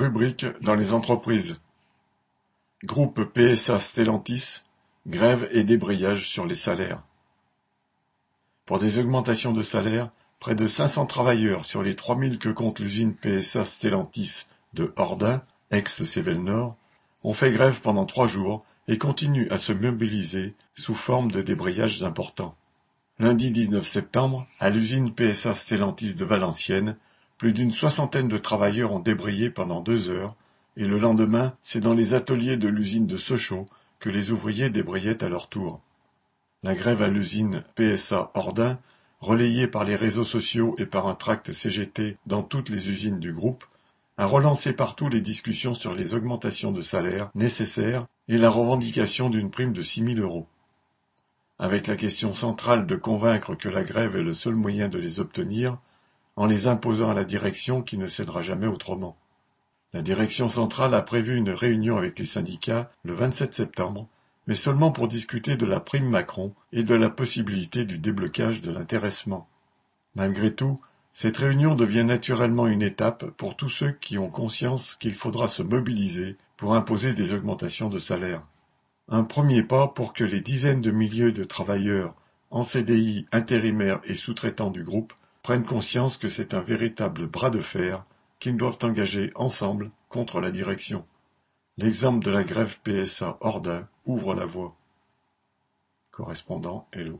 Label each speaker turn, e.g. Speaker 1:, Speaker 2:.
Speaker 1: Rubrique dans les entreprises. Groupe PSA Stellantis, grève et débrayage sur les salaires. Pour des augmentations de salaire, près de 500 travailleurs sur les 3000 que compte l'usine PSA Stellantis de Hordin, ex-Cével Nord, ont fait grève pendant trois jours et continuent à se mobiliser sous forme de débrayages importants. Lundi 19 septembre, à l'usine PSA Stellantis de Valenciennes, plus d'une soixantaine de travailleurs ont débrayé pendant deux heures, et le lendemain, c'est dans les ateliers de l'usine de Sochaux que les ouvriers débrayaient à leur tour. La grève à l'usine PSA Ordin, relayée par les réseaux sociaux et par un tract CGT dans toutes les usines du groupe, a relancé partout les discussions sur les augmentations de salaire nécessaires et la revendication d'une prime de 6 000 euros. Avec la question centrale de convaincre que la grève est le seul moyen de les obtenir, en les imposant à la direction qui ne cédera jamais autrement. La direction centrale a prévu une réunion avec les syndicats le 27 septembre, mais seulement pour discuter de la prime Macron et de la possibilité du déblocage de l'intéressement. Malgré tout, cette réunion devient naturellement une étape pour tous ceux qui ont conscience qu'il faudra se mobiliser pour imposer des augmentations de salaire. Un premier pas pour que les dizaines de milliers de travailleurs en CDI, intérimaires et sous-traitants du groupe prennent conscience que c'est un véritable bras de fer qu'ils doivent engager ensemble contre la direction. L'exemple de la grève PSA Ordin ouvre la voie. Correspondant Hello.